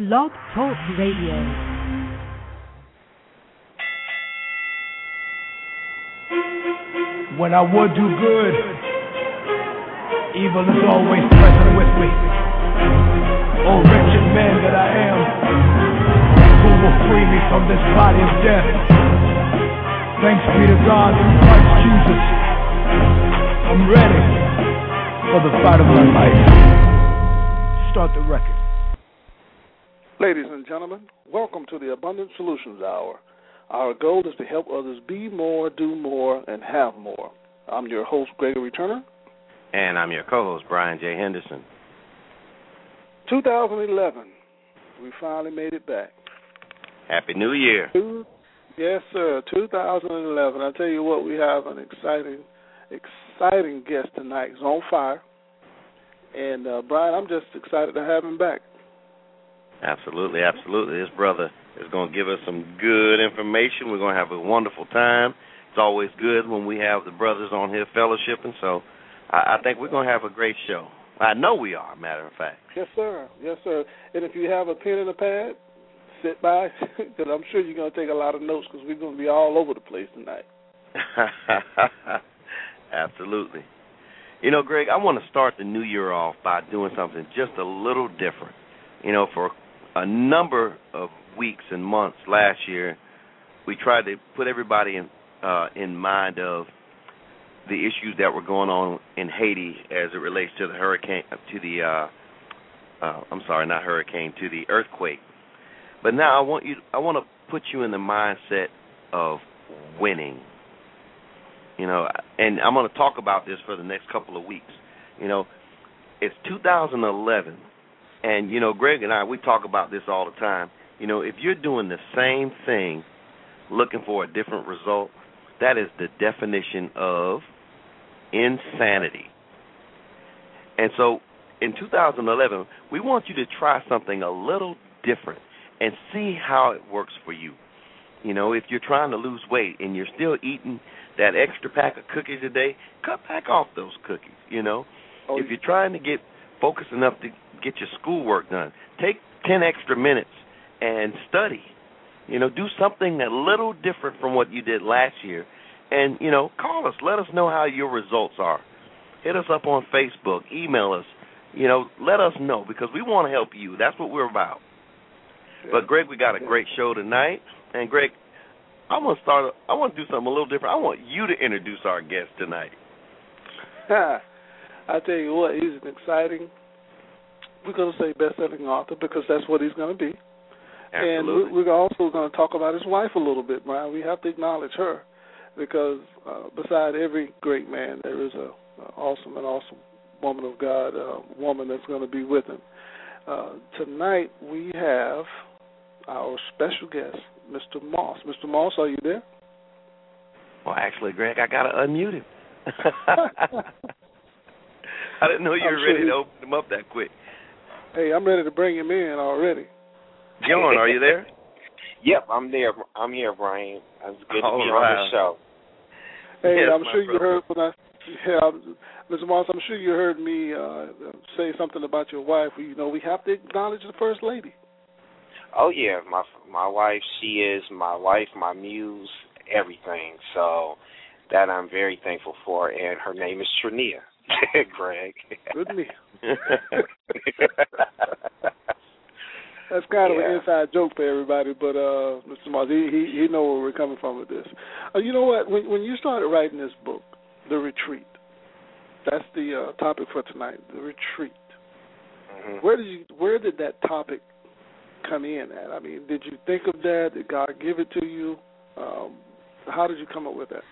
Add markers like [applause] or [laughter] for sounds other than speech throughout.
Blog Talk Radio. When I would do good, evil is always present with me. Oh, wretched man that I am, who will free me from this body of death? Thanks be to God through Christ Jesus. I'm ready for the fight of my life. Start the record. Ladies and gentlemen, welcome to the Abundant Solutions Hour. Our goal is to help others be more, do more, and have more. I'm your host, Gregory Turner. And I'm your co host, Brian J. Henderson. 2011, we finally made it back. Happy New Year. Two, yes, sir, 2011. I tell you what, we have an exciting, exciting guest tonight. He's on fire. And, uh, Brian, I'm just excited to have him back. Absolutely, absolutely. This brother is going to give us some good information. We're going to have a wonderful time. It's always good when we have the brothers on here fellowshipping. So I, I think we're going to have a great show. I know we are, matter of fact. Yes, sir. Yes, sir. And if you have a pen and a pad, sit by, [laughs] because I'm sure you're going to take a lot of notes because we're going to be all over the place tonight. [laughs] Absolutely. You know, Greg, I want to start the new year off by doing something just a little different. You know, for a number of weeks and months last year, we tried to put everybody in uh, in mind of the issues that were going on in Haiti as it relates to the hurricane, to the uh, uh, I'm sorry, not hurricane, to the earthquake. But now I want you, I want to put you in the mindset of winning. You know, and I'm going to talk about this for the next couple of weeks. You know, it's 2011 and you know, Greg and I, we talk about this all the time. You know, if you're doing the same thing, looking for a different result, that is the definition of insanity. And so, in 2011, we want you to try something a little different and see how it works for you. You know, if you're trying to lose weight and you're still eating that extra pack of cookies a day, cut back off those cookies. You know, oh, if you're trying to get focused enough to get your schoolwork done. Take 10 extra minutes and study. You know, do something a little different from what you did last year. And, you know, call us. Let us know how your results are. Hit us up on Facebook. Email us. You know, let us know because we want to help you. That's what we're about. But Greg, we got a great show tonight. And Greg, I want to start. I want to do something a little different. I want you to introduce our guest tonight. [laughs] I tell you what, he's an exciting we're going to say best-selling author because that's what he's going to be. Absolutely. And we're also going to talk about his wife a little bit, Brian. We have to acknowledge her because uh, beside every great man, there is a, a awesome and awesome woman of God, a woman that's going to be with him. Uh, tonight we have our special guest, Mr. Moss. Mr. Moss, are you there? Well, actually, Greg, I got to unmute him. [laughs] I didn't know you were ready to open him up that quick. Hey, I'm ready to bring him in already. John, are you there? [laughs] Yep, I'm there. I'm here, Brian. It's good All to be right. on the show. Hey, Yes, I'm my sure you heard when I, yeah, Mr. Moss. I'm sure you heard me uh, say something about your wife. You know, we have to acknowledge the first lady. Oh yeah, my my wife. She is my wife, my muse, everything. So that I'm very thankful for, and her name is Trania. [laughs] Greg. Good me. [laughs] That's kind of Yeah. an inside joke for everybody, but uh, Mr. Moss, he he he know where we're coming from with this. Uh, you know what? When when you started writing this book, The Retreat, that's the uh, topic for tonight. The Retreat. Mhm. Where did you where did that topic come in at? I mean, did you think of that? Did God give it to you? Um, how did you come up with that?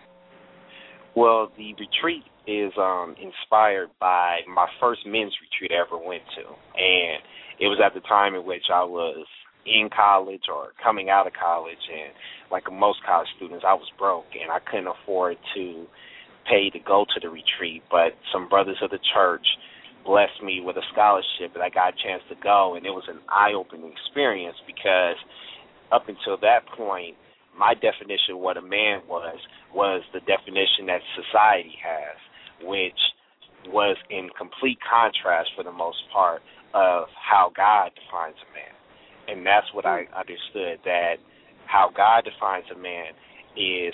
Well, the retreat is um inspired by my first men's retreat I ever went to, and it was at the time in which I was in college or coming out of college, and like most college students, I was broke and I couldn't afford to pay to go to the retreat. But some brothers of the church blessed me with a scholarship, and I got a chance to go, and it was an eye-opening experience because up until that point, my definition of what a man was was the definition that society has, which was in complete contrast for the most part of how God defines a man. and that's what I understood that how God defines a man is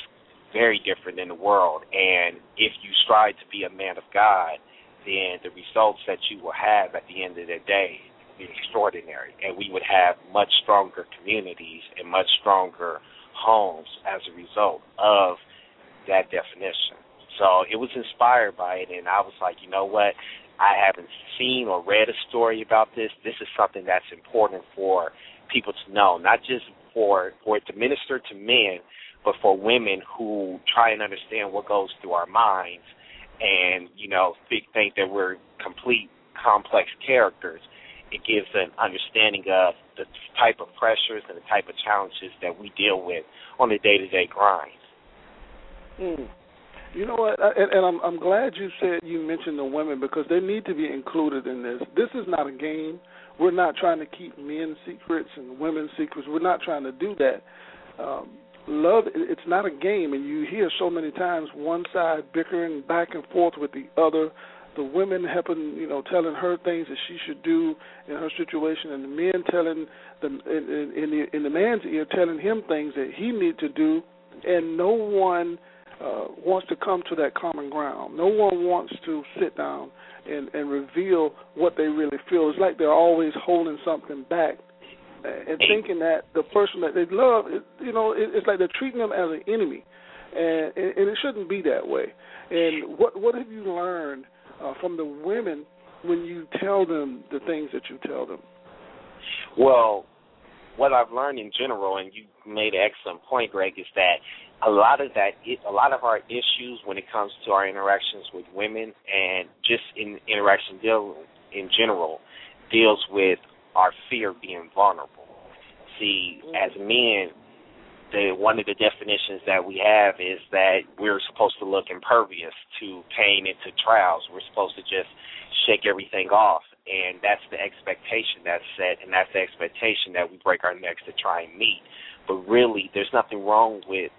very different in the world. And if you strive to be a man of God, then the results that you will have at the end of the day be extraordinary. And we would have much stronger communities and much stronger homes as a result of that definition. So it was inspired by it, and I was like, you know what? I haven't seen or read a story about this. This is something that's important for people to know, not just for for it to minister to men, but for women who try and understand what goes through our minds and, you know, think, think that we're complete complex characters. It gives an understanding of the type of pressures and the type of challenges that we deal with on the day to day grind. Mm. You know what? And, and I'm I'm glad you said you mentioned the women because they need to be included in this. This is not a game. We're not trying to keep men's secrets and women's secrets. We're not trying to do that. Um, love it's not a game and you hear so many times one side bickering back and forth with the other the women helping you know telling her things that she should do in her situation and the men telling the in, in the in the man's ear telling him things that he need to do and no one uh wants to come to that common ground no one wants to sit down and and reveal what they really feel it's like they're always holding something back and thinking that the person that they love, you know, it's like they're treating them as an enemy, and and it shouldn't be that way. And what what have you learned uh, from the women when you tell them the things that you tell them? Well, what I've learned in general, and you made an excellent point, Greg, is that a lot of that, a lot of our issues when it comes to our interactions with women and just in interaction deal in general, deals with our fear of being vulnerable. See, mm. as men, the one of the definitions that we have is that we're supposed to look impervious to pain and to trials. We're supposed to just shake everything off, and that's the expectation that's set, and that's the expectation that we break our necks to try and meet. But really, there's nothing wrong with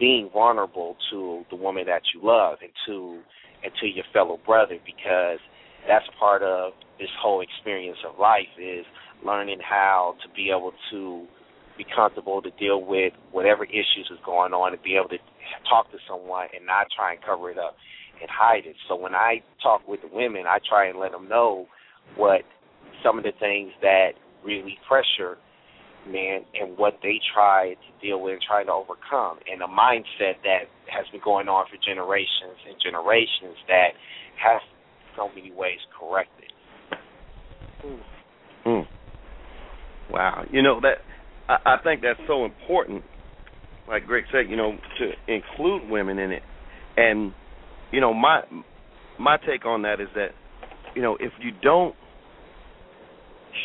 being vulnerable to the woman that you love and to and to your fellow brother because that's part of this whole experience of life is learning how to be able to be comfortable to deal with whatever issues is going on and be able to talk to someone and not try and cover it up and hide it. So when I talk with the women, I try and let them know what some of the things that really pressure men and what they try to deal with and try to overcome and a mindset that has been going on for generations and generations that has so many ways corrected. Mm. Wow, you know that I, I think that's so important. Like Greg said, you know, to include women in it, and you know my my take on that is that you know if you don't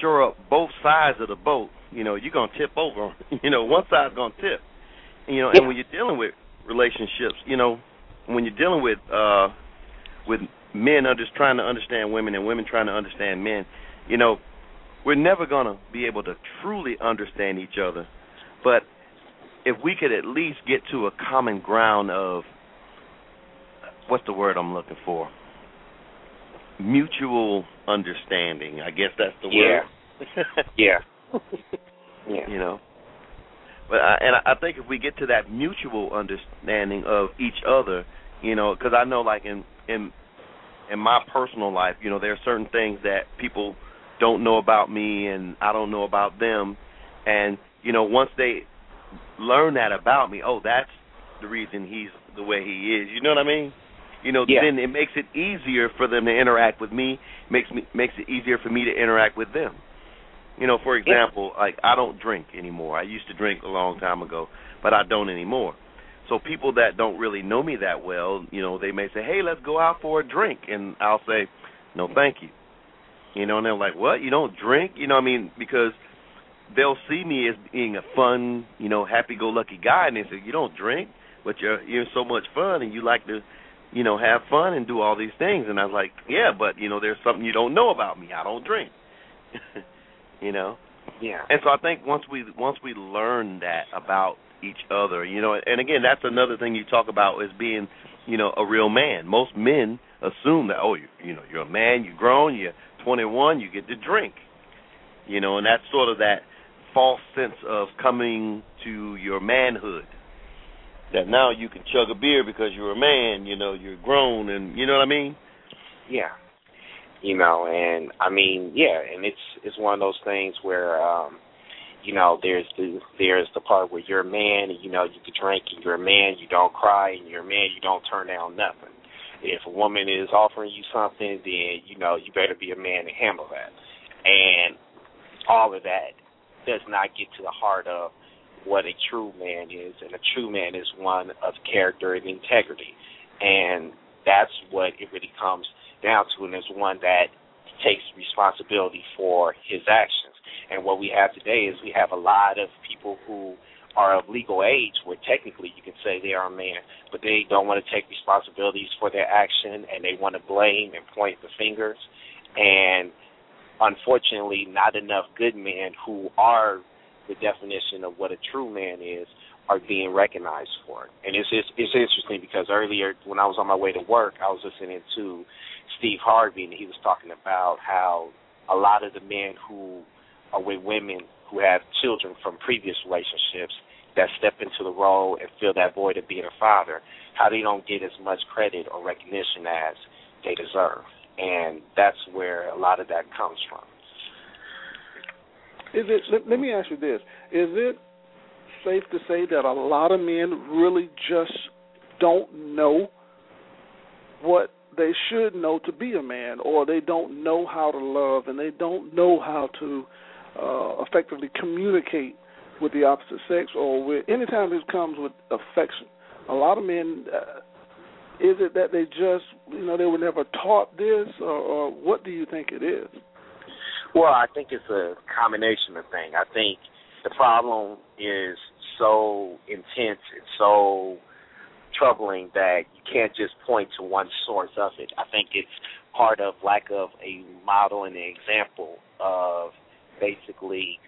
shore up both sides of the boat, you know you're gonna tip over. [laughs] You know one side's gonna tip. You know, and when you're dealing with relationships, you know, when you're dealing with uh with men are just trying to understand women and women trying to understand men, you know, we're never going to be able to truly understand each other. But if we could at least get to a common ground of what's the word I'm looking for? Mutual understanding. I guess that's the yeah. word. yeah. [laughs] [laughs] Yeah. You know. But I, and I think if we get to that mutual understanding of each other, you know, because I know like in in in my personal life, you know, there are certain things that people don't know about me and I don't know about them. And, you know, once they learn that about me, oh, that's the reason he's the way he is. You know what I mean? You know, yeah. then it makes it easier for them to interact with me, makes me makes it easier for me to interact with them. You know, for example, yeah. like I don't drink anymore. I used to drink a long time ago, but I don't anymore. So people that don't really know me that well, you know, they may say, "Hey, let's go out for a drink," and I'll say, "No, thank you." You know, and they're like, "What? You don't drink?" You know, I mean, because they'll see me as being a fun, you know, happy-go-lucky guy, and they say, "You don't drink, but you're you're so much fun, and you like to, you know, have fun and do all these things." And I was like, "Yeah, but you know, there's something you don't know about me. I don't drink." [laughs] you know. Yeah. And so I think once we once we learn that about each other. You know, and again, that's another thing you talk about is being, you know, a real man. Most men assume that oh, you, you know, you're a man, you're grown, you're 21, you get to drink. You know, and that's sort of that false sense of coming to your manhood. That now you can chug a beer because you're a man, you know, you're grown and you know what I mean? Yeah. You know, and I mean, yeah, and it's it's one of those things where um you know, there's the there's the part where you're a man and you know you can drink and you're a man, you don't cry and you're a man, you don't turn down nothing. If a woman is offering you something, then you know you better be a man to handle that. And all of that does not get to the heart of what a true man is, and a true man is one of character and integrity, and that's what it really comes down to, and is one that takes responsibility for his actions. And what we have today is we have a lot of people who are of legal age where technically you can say they are a man, but they don't want to take responsibilities for their action and they want to blame and point the fingers. And unfortunately, not enough good men who are the definition of what a true man is are being recognized for it. And it's, it's it's interesting because earlier when I was on my way to work, I was listening to Steve Harvey and he was talking about how a lot of the men who are with women who have children from previous relationships that step into the role and fill that void of being a father, how they don't get as much credit or recognition as they deserve. And that's where a lot of that comes from. Is it? Let, let me ask you this: Is it safe to say that a lot of men really just don't know what they should know to be a man, or they don't know how to love, and they don't know how to uh, effectively communicate with the opposite sex, or with anytime this comes with affection. A lot of men, uh, is it that they just, you know, they were never taught this, or, or what do you think it is? Well, I think it's a combination of things. I think the problem is so intense and so troubling that you can't just point to one source of it. I think it's part of lack of a model and an example of basically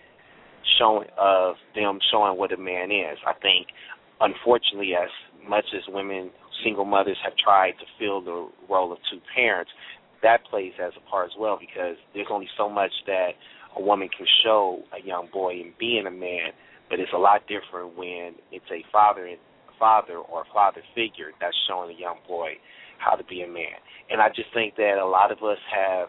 showing of them showing what a man is. I think, unfortunately, as much as women, single mothers, have tried to fill the role of two parents, that plays as a part as well because there's only so much that a woman can show a young boy in being a man, but it's a lot different when it's a father and father or father figure that's showing a young boy how to be a man. And I just think that a lot of us have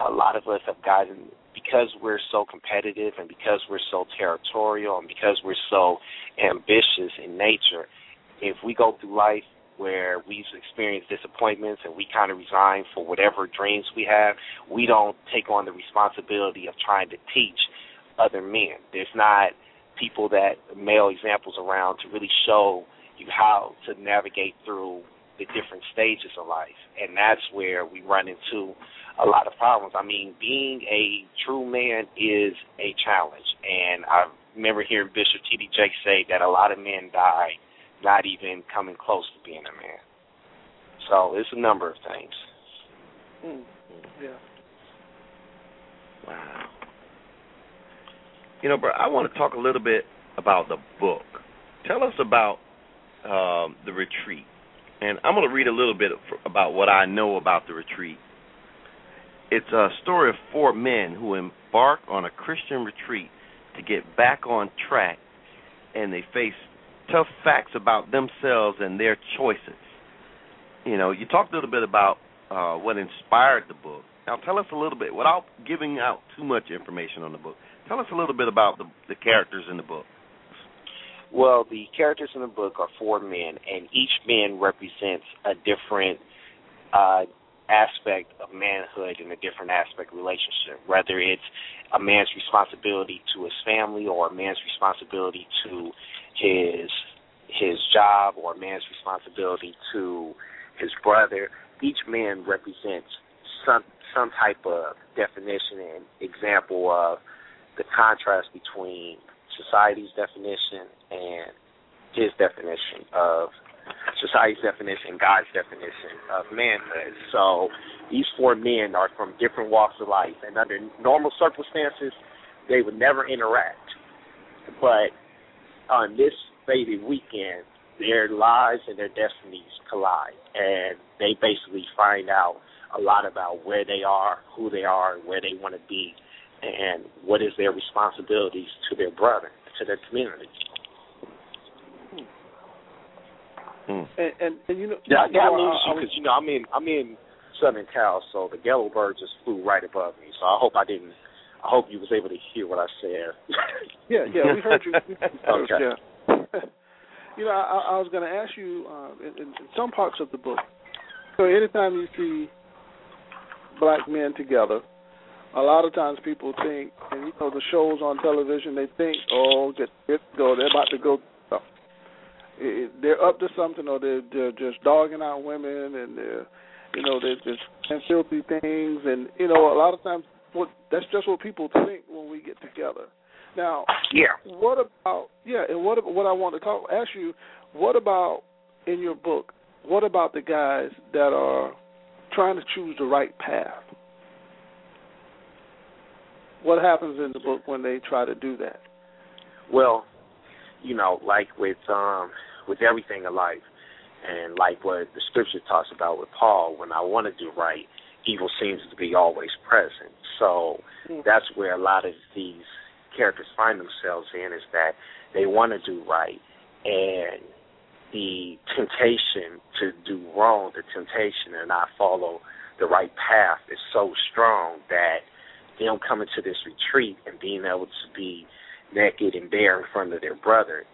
a lot of us have gotten because we're so competitive and because we're so territorial and because we're so ambitious in nature, if we go through life where we've experienced disappointments and we kind of resign for whatever dreams we have, we don't take on the responsibility of trying to teach other men. There's not people that male examples around to really show you how to navigate through the different stages of life. And that's where we run into a lot of problems. I mean, being a true man is a challenge, and I remember hearing Bishop T.D. Jakes say that a lot of men die not even coming close to being a man. So it's a number of things. Mm. Yeah. Wow. You know, bro, I want to talk a little bit about the book. Tell us about um, the retreat, and I'm going to read a little bit about what I know about the retreat it's a story of four men who embark on a Christian retreat to get back on track, and they face tough facts about themselves and their choices. You know, you talked a little bit about uh, what inspired the book. Now, tell us a little bit, without giving out too much information on the book. Tell us a little bit about the, the characters in the book. Well, the characters in the book are four men, and each man represents a different uh, aspect of manhood and a different aspect of relationship, whether it's a man's responsibility to his family or a man's responsibility to his his job or a man's responsibility to his brother. Each man represents some some type of definition and example of the contrast between society's definition and his definition of society's definition, God's definition of manhood. So these four men are from different walks of life, and under normal circumstances, they would never interact. But on this fated weekend, their lives and their destinies collide, and they basically find out a lot about where they are, who they are, and where they want to be and what is their responsibilities to their brother, to their community. Hmm. And, and, and you know, yeah, you know, lose you because you know I'm in I'm in Southern Cal, so the yellow bird just flew right above me. So I hope I didn't. I hope you was able to hear what I said. [laughs] yeah, yeah, we heard you. okay. Yeah. [laughs] you know, I, I was going to ask you uh, in, in some parts of the book. So anytime you see black men together, a lot of times people think, and you know, the shows on television, they think, oh, get, get go, they're about to go they're up to something or they're they're just dogging out women and they're you know they're just saying filthy things and you know a lot of times what that's just what people think when we get together. Now, yeah. What about yeah? And what what I want to talk ask you? What about in your book? What about the guys that are trying to choose the right path? What happens in the book when they try to do that? Well, you know, like with um with everything in life. And like what the scripture talks about with Paul, when I want to do right, evil seems to be always present. So mm-hmm. that's where a lot of these characters find themselves in is that they want to do right and the temptation to do wrong, the temptation to not follow the right path is so strong that them coming to this retreat and being able to be naked and bare in front of their brother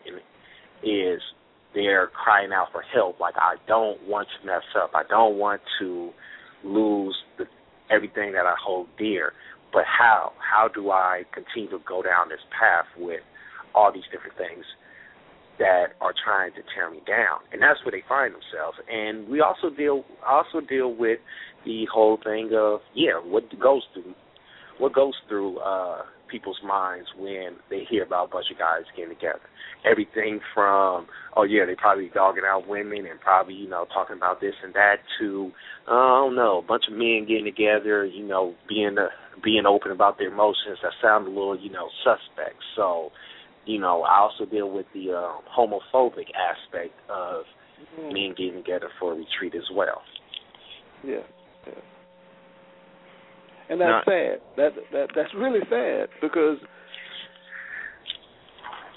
is they're crying out for help. Like I don't want to mess up. I don't want to lose the, everything that I hold dear. But how? How do I continue to go down this path with all these different things that are trying to tear me down? And that's where they find themselves. And we also deal also deal with the whole thing of yeah, what goes through what goes through uh people's minds when they hear about a bunch of guys getting together. Everything from, oh yeah, they probably dogging out women and probably, you know, talking about this and that to, I don't know, a bunch of men getting together, you know, being uh, being open about their emotions. That sound a little, you know, suspect. So, you know, I also deal with the uh, homophobic aspect of mm-hmm. men getting together for a retreat as well. Yeah. yeah and that's sad. That that that's really sad because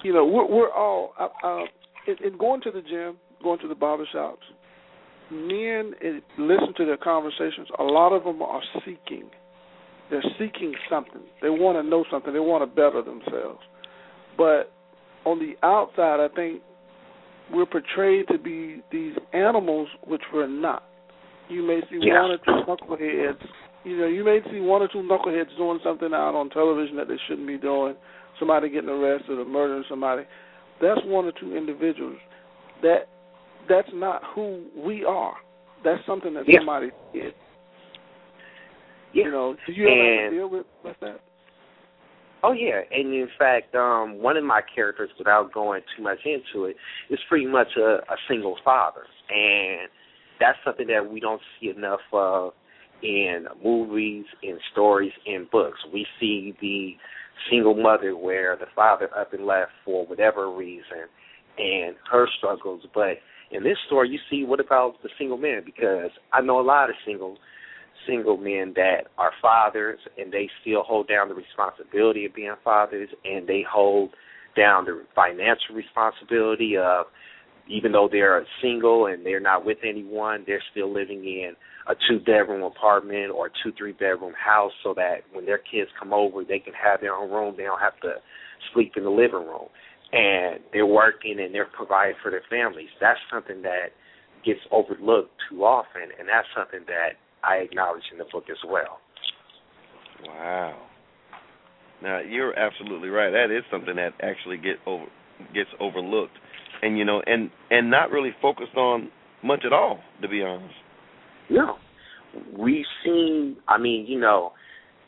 you know we're we're all uh, uh, in, in going to the gym, going to the barber shops. Men and listen to their conversations. A lot of them are seeking. They're seeking something. They want to know something. They want to better themselves. But on the outside, I think we're portrayed to be these animals, which we're not. You may see yeah. one or two knuckleheads you know, you may see one or two knuckleheads doing something out on television that they shouldn't be doing, somebody getting arrested or murdering somebody. That's one or two individuals. That that's not who we are. That's something that yeah. somebody did. Yeah. You know, do you ever have to deal with that? Oh yeah, and in fact, um, one of my characters, without going too much into it, is pretty much a, a single father, and that's something that we don't see enough of in movies, in stories, in books. We see the single mother where the father up and left for whatever reason and her struggles. But in this story you see what about the single men? Because I know a lot of single single men that are fathers and they still hold down the responsibility of being fathers and they hold down the financial responsibility of even though they're single and they're not with anyone, they're still living in a two bedroom apartment or a two three bedroom house so that when their kids come over they can have their own room. They don't have to sleep in the living room. And they're working and they're providing for their families. That's something that gets overlooked too often and that's something that i acknowledge in the book as well. Wow. Now you're absolutely right. That is something that actually get over gets overlooked and you know and and not really focused on much at all to be honest no. We've seen I mean, you know,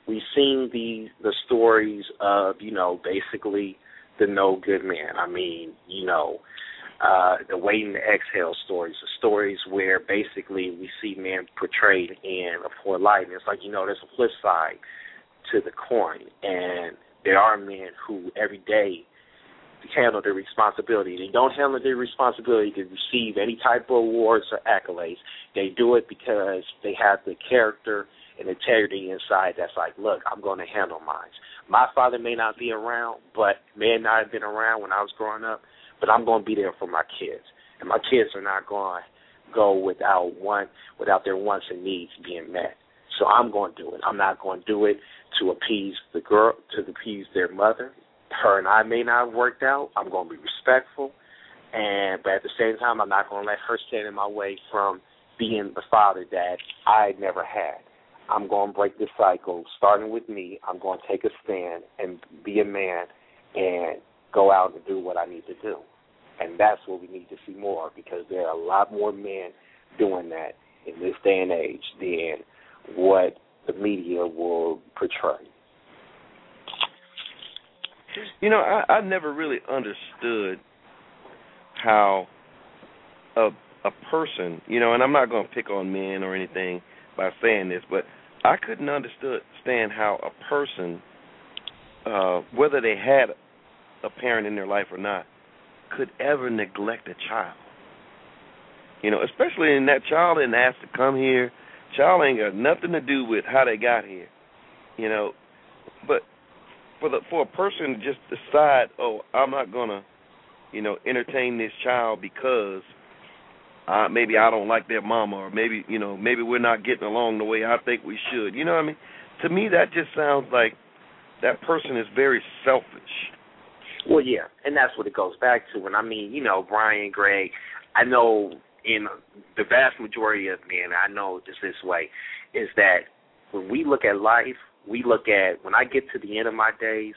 we've seen the the stories of, you know, basically the no good man. I mean, you know, uh the waiting to exhale stories, the stories where basically we see men portrayed in a poor light. And it's like, you know, there's a flip side to the coin and there are men who every day handle their responsibility. They don't handle their responsibility to receive any type of awards or accolades. They do it because they have the character an integrity inside that's like, look, I'm going to handle mine. My father may not be around, but may not have been around when I was growing up, but I'm going to be there for my kids, and my kids are not going to go without one without their wants and needs being met. So I'm going to do it. I'm not going to do it to appease the girl, to appease their mother. Her and I may not have worked out. I'm going to be respectful, and but at the same time, I'm not going to let her stand in my way from being the father that I never had. I'm going to break this cycle, starting with me. I'm going to take a stand and be a man and go out and do what I need to do. And that's what we need to see more because there are a lot more men doing that in this day and age than what the media will portray. You know, I, I never really understood how a a person, you know, and I'm not going to pick on men or anything by saying this, but I couldn't understand how a person, uh, whether they had a parent in their life or not, could ever neglect a child. You know, especially in that child didn't ask to come here. Child ain't got nothing to do with how they got here. You know, but for the for a person to just decide, oh, I'm not gonna, you know, entertain this child because uh maybe I don't like their mama or maybe, you know, maybe we're not getting along the way I think we should. You know what I mean? To me that just sounds like that person is very selfish. Well, yeah, and that's what it goes back to. And I mean, you know, Brian, Greg, I know in the vast majority of men, I know just this way, is that when we look at life, we look at when I get to the end of my days,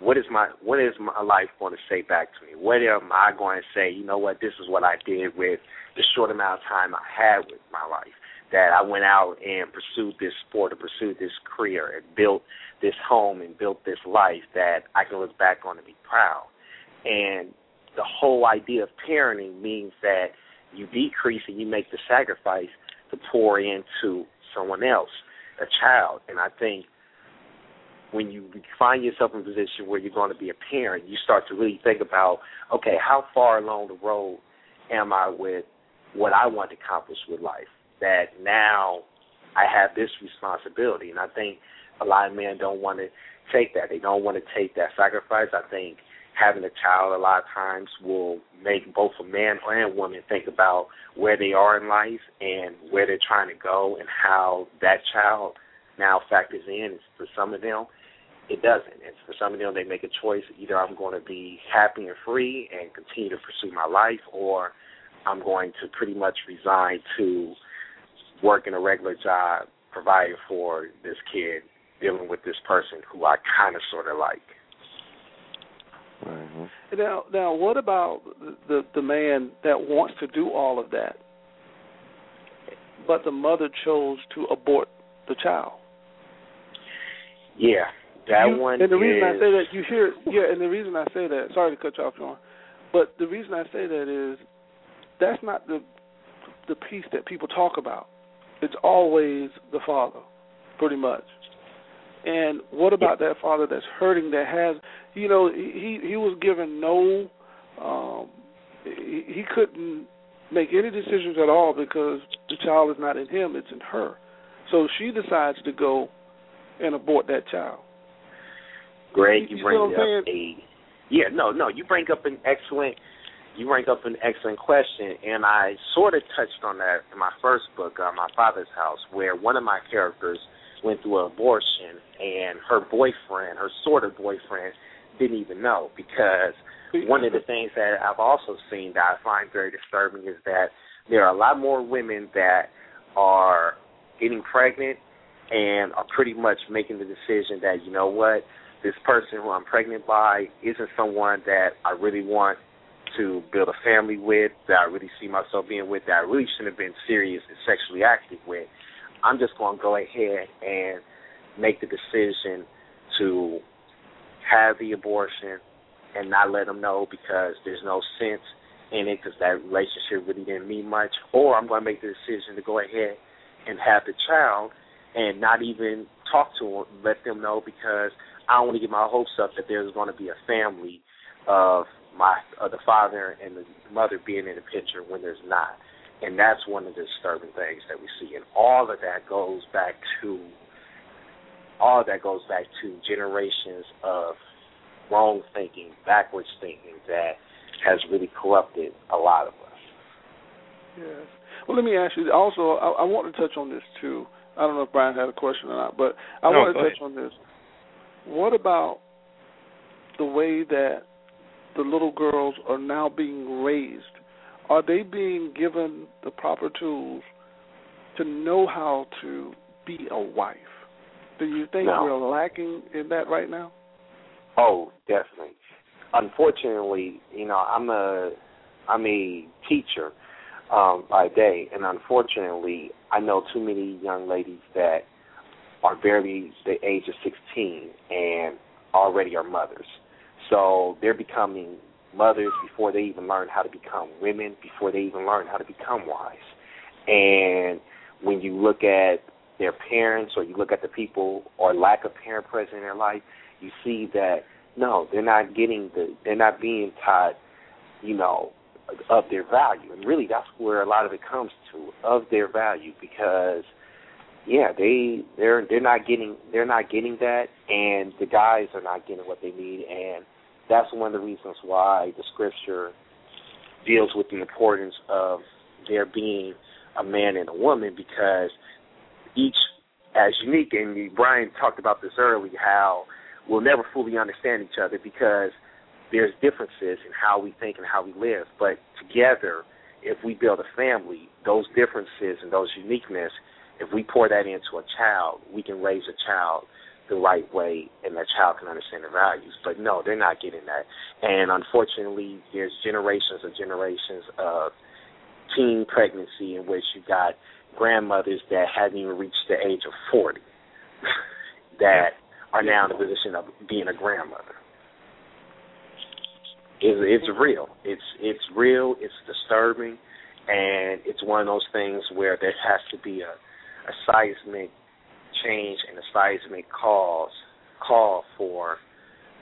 what is my what is my life going to say back to me? What am I going to say? You know what? This is what I did with the short amount of time I had with my life. That I went out and pursued this sport and pursued this career and built this home and built this life that I can look back on and be proud. And the whole idea of parenting means that you decrease and you make the sacrifice to pour into someone else, a child. And I think when you find yourself in a position where you're going to be a parent, you start to really think about, okay, how far along the road am I with what I want to accomplish with life? That now I have this responsibility. And I think a lot of men don't want to take that. They don't want to take that sacrifice. I think having a child a lot of times will make both a man and woman think about where they are in life and where they're trying to go and how that child now factors in. For some of them, it doesn't. And for some of them, they make a choice. Either I'm going to be happy and free and continue to pursue my life, or I'm going to pretty much resign to working a regular job, providing for this kid, dealing with this person who I kind of sort of like. Mm-hmm. Now, now, what about the the man that wants to do all of that, but the mother chose to abort the child? Yeah, that you, one. And the is... reason I say that, you hear, yeah, and the reason I say that, sorry to cut you off, John, but the reason I say that is that's not the the piece that people talk about. It's always the father, pretty much. And what about that father that's hurting that has, you know, he he was given no, um, he, he couldn't make any decisions at all because the child is not in him; it's in her. So she decides to go and abort that child. Greg, you, you bring up a yeah, no, no, you bring up an excellent you bring up an excellent question, and I sort of touched on that in my first book, uh, My Father's House, where one of my characters went through an abortion, and her boyfriend, her sort of boyfriend, didn't even know because one of the things that I've also seen that I find very disturbing is that there are a lot more women that are getting pregnant and are pretty much making the decision that you know what this person who I'm pregnant by isn't someone that I really want to build a family with, that I really see myself being with, that I really shouldn't have been serious and sexually active with. I'm just going to go ahead and make the decision to have the abortion and not let them know because there's no sense in it because that relationship really didn't mean much. Or I'm going to make the decision to go ahead and have the child and not even talk to them, let them know because I don't want to get my hopes up that there's going to be a family of my of the father and the mother being in the picture when there's not. And that's one of the disturbing things that we see. And all of that goes back to all of that goes back to generations of wrong thinking, backwards thinking that has really corrupted a lot of us. Yes. Well, let me ask you. Also, I, I want to touch on this too. I don't know if Brian had a question or not, but I no, want to touch ahead. on this. What about the way that the little girls are now being raised? Are they being given the proper tools to know how to be a wife? Do you think No. we're lacking in that right now? Oh, definitely. Unfortunately, you know, I'm a I'm a teacher um, by day, and unfortunately, I know too many young ladies that are barely the age of 16 and already are mothers. So they're becoming mothers before they even learn how to become women, before they even learn how to become wives. And when you look at their parents or you look at the people or lack of parent present in their life, you see that no, they're not getting the they're not being taught, you know, of their value. And really that's where a lot of it comes to, of their value because yeah, they they're they're not getting they're not getting that and the guys are not getting what they need and that's one of the reasons why the scripture deals with the importance of there being a man and a woman because each as unique and Brian talked about this earlier how we'll never fully understand each other because there's differences in how we think and how we live. But together if we build a family those differences and those uniqueness if we pour that into a child we can raise a child the right way and that child can understand the values. But no, they're not getting that. And unfortunately, there's generations and generations of teen pregnancy in which you got grandmothers that hadn't even reached the age of 40 [laughs] that are now in the position of being a grandmother. It's, it's real. It's it's real. It's disturbing, and it's one of those things where there has to be a, a seismic change and a seismic cause call for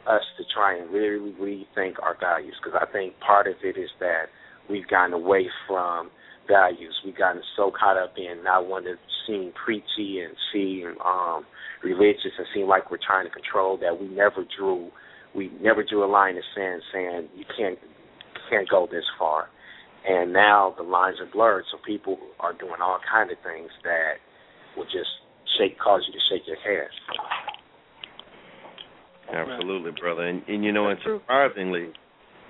us to try and really rethink our values because I think part of it is that we've gotten away from values. We've gotten so caught up in not wanting to seem preachy and seem um, religious and seem like we're trying to control that we never drew we never drew a line in the sand saying you can't can't go this far. And now the lines are blurred, so people are doing all kind of things that will just shake cause you to shake your head. Absolutely, brother. And and you know, and surprisingly,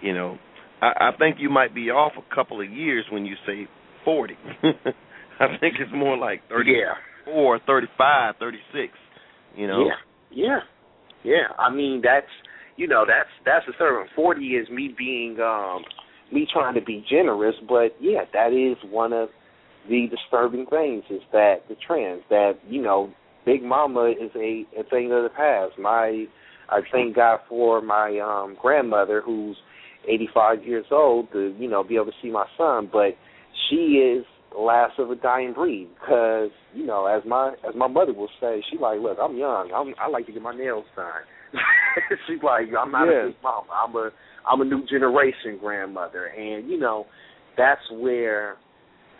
you know, I, I think you might be off a couple of years when you say forty. [laughs] I think it's more like thirty Yeah. four, thirty five, thirty six. You know. Yeah, yeah, yeah. I mean, that's you know, that's that's the third one. Forty is me being um me trying to be generous, but yeah, that is one of the disturbing things is that the trends that you know, Big Mama is a, a thing of the past. My I thank God for my um grandmother who's eighty five years old to you know be able to see my son, but she is last of a dying breed because you know as my as my mother will say she like look I'm young I'm I like to get my nails done [laughs] she's like I'm not Yes. a big mama I'm a I'm a new generation grandmother and you know that's where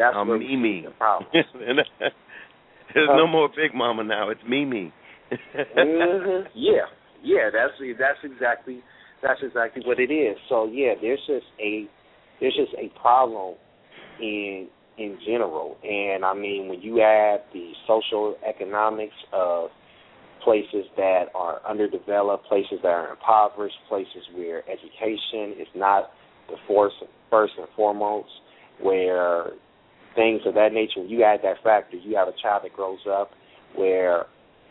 that's I'm where Mimi. the problem [laughs] There's no more Big Mama now. It's Mimi. hmm [laughs] Yeah, yeah, that's that's exactly that's exactly what it is. So yeah, there's just a there's just a problem in in general, and I mean when you add the social economics of places that are underdeveloped, places that are impoverished, places where education is not the force first and foremost, where things of that nature, when you add that factor, you have a child that grows up where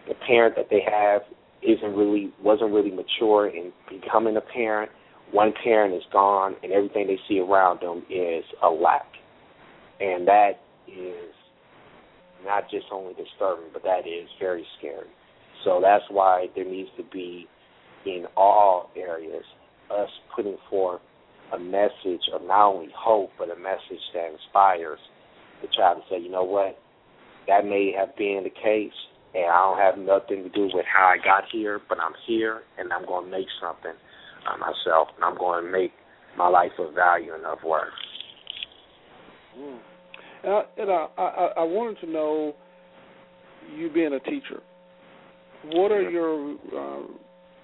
the parent that they have isn't really wasn't really mature in becoming a parent. One parent is gone and everything they see around them is a lack. And that is not just only disturbing, but that is very scary. So that's why there needs to be in all areas us putting forth a message of not only hope but a message that inspires the child to say, you know what, that may have been the case, and I don't have nothing to do with how I got here, but I'm here, and I'm going to make something of myself, and I'm going to make my life of value and of worth. Mm. And I, and I, I, I wanted to know, you being a teacher, what are your uh,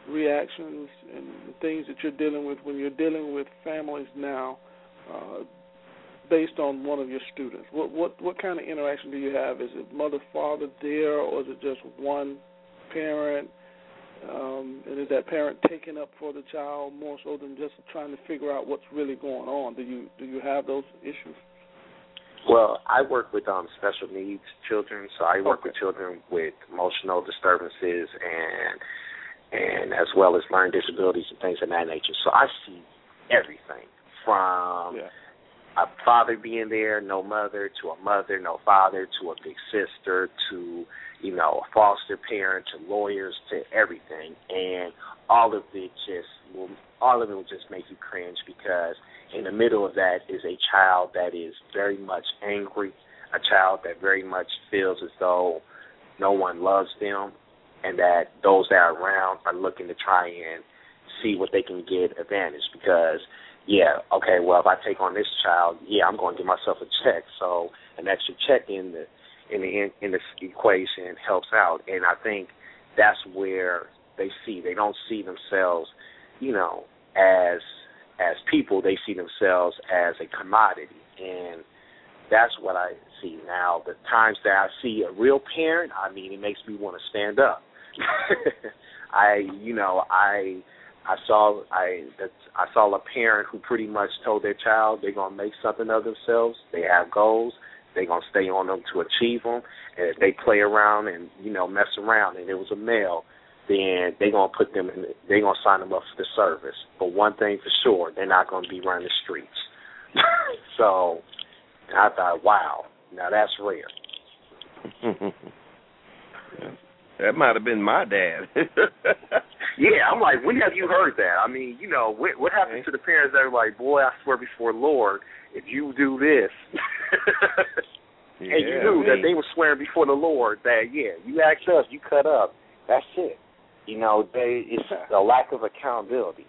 reactions and things that you're dealing with when you're dealing with families now, uh, based on one of your students? What what what kind of interaction do you have? Is it mother father there, or is it just one parent? Um, and is that parent taking up for the child more so than just trying to figure out what's really going on? Do you do you have those issues? Well, I work with um special needs children, so I work Okay. with children with emotional disturbances and and as well as learning disabilities and things of that nature. So I see everything from Yeah. A father being there, no mother, to a mother, no father, to a big sister, to you know a foster parent, to lawyers, to everything, and all of it just will, all of it will just make you cringe because in the middle of that is a child that is very much angry, a child that very much feels as though no one loves them, and that those that are around are looking to try and see what they can get advantage because yeah, okay, well if I take on this child, yeah, I'm going to give myself a check. So an extra check in the in the in, the equation helps out, and I think that's where they see they don't see themselves, you know, as as people. They see themselves as a commodity, and that's what I see now. The times that I see a real parent, I mean, it makes me want to stand up. [laughs] I, you know, I I saw I that I saw a parent who pretty much told their child they're gonna make something of themselves. They have goals. They're gonna stay on them to achieve them. And if they play around and you know mess around, and it was a male, then they're gonna put them in. They're gonna sign them up for the service. But one thing for sure, they're not gonna be running the streets. [laughs] so I thought, wow, now that's rare. [laughs] [laughs] that might have been my dad. [laughs] Yeah, I'm like, when have you heard that? I mean, you know, what, what happens to the parents that are like, boy, I swear before Lord, if you do this, [laughs] and you knew I that they were swearing before the Lord that yeah, you asked us, you cut up, that's it. You know, they it's a lack of accountability.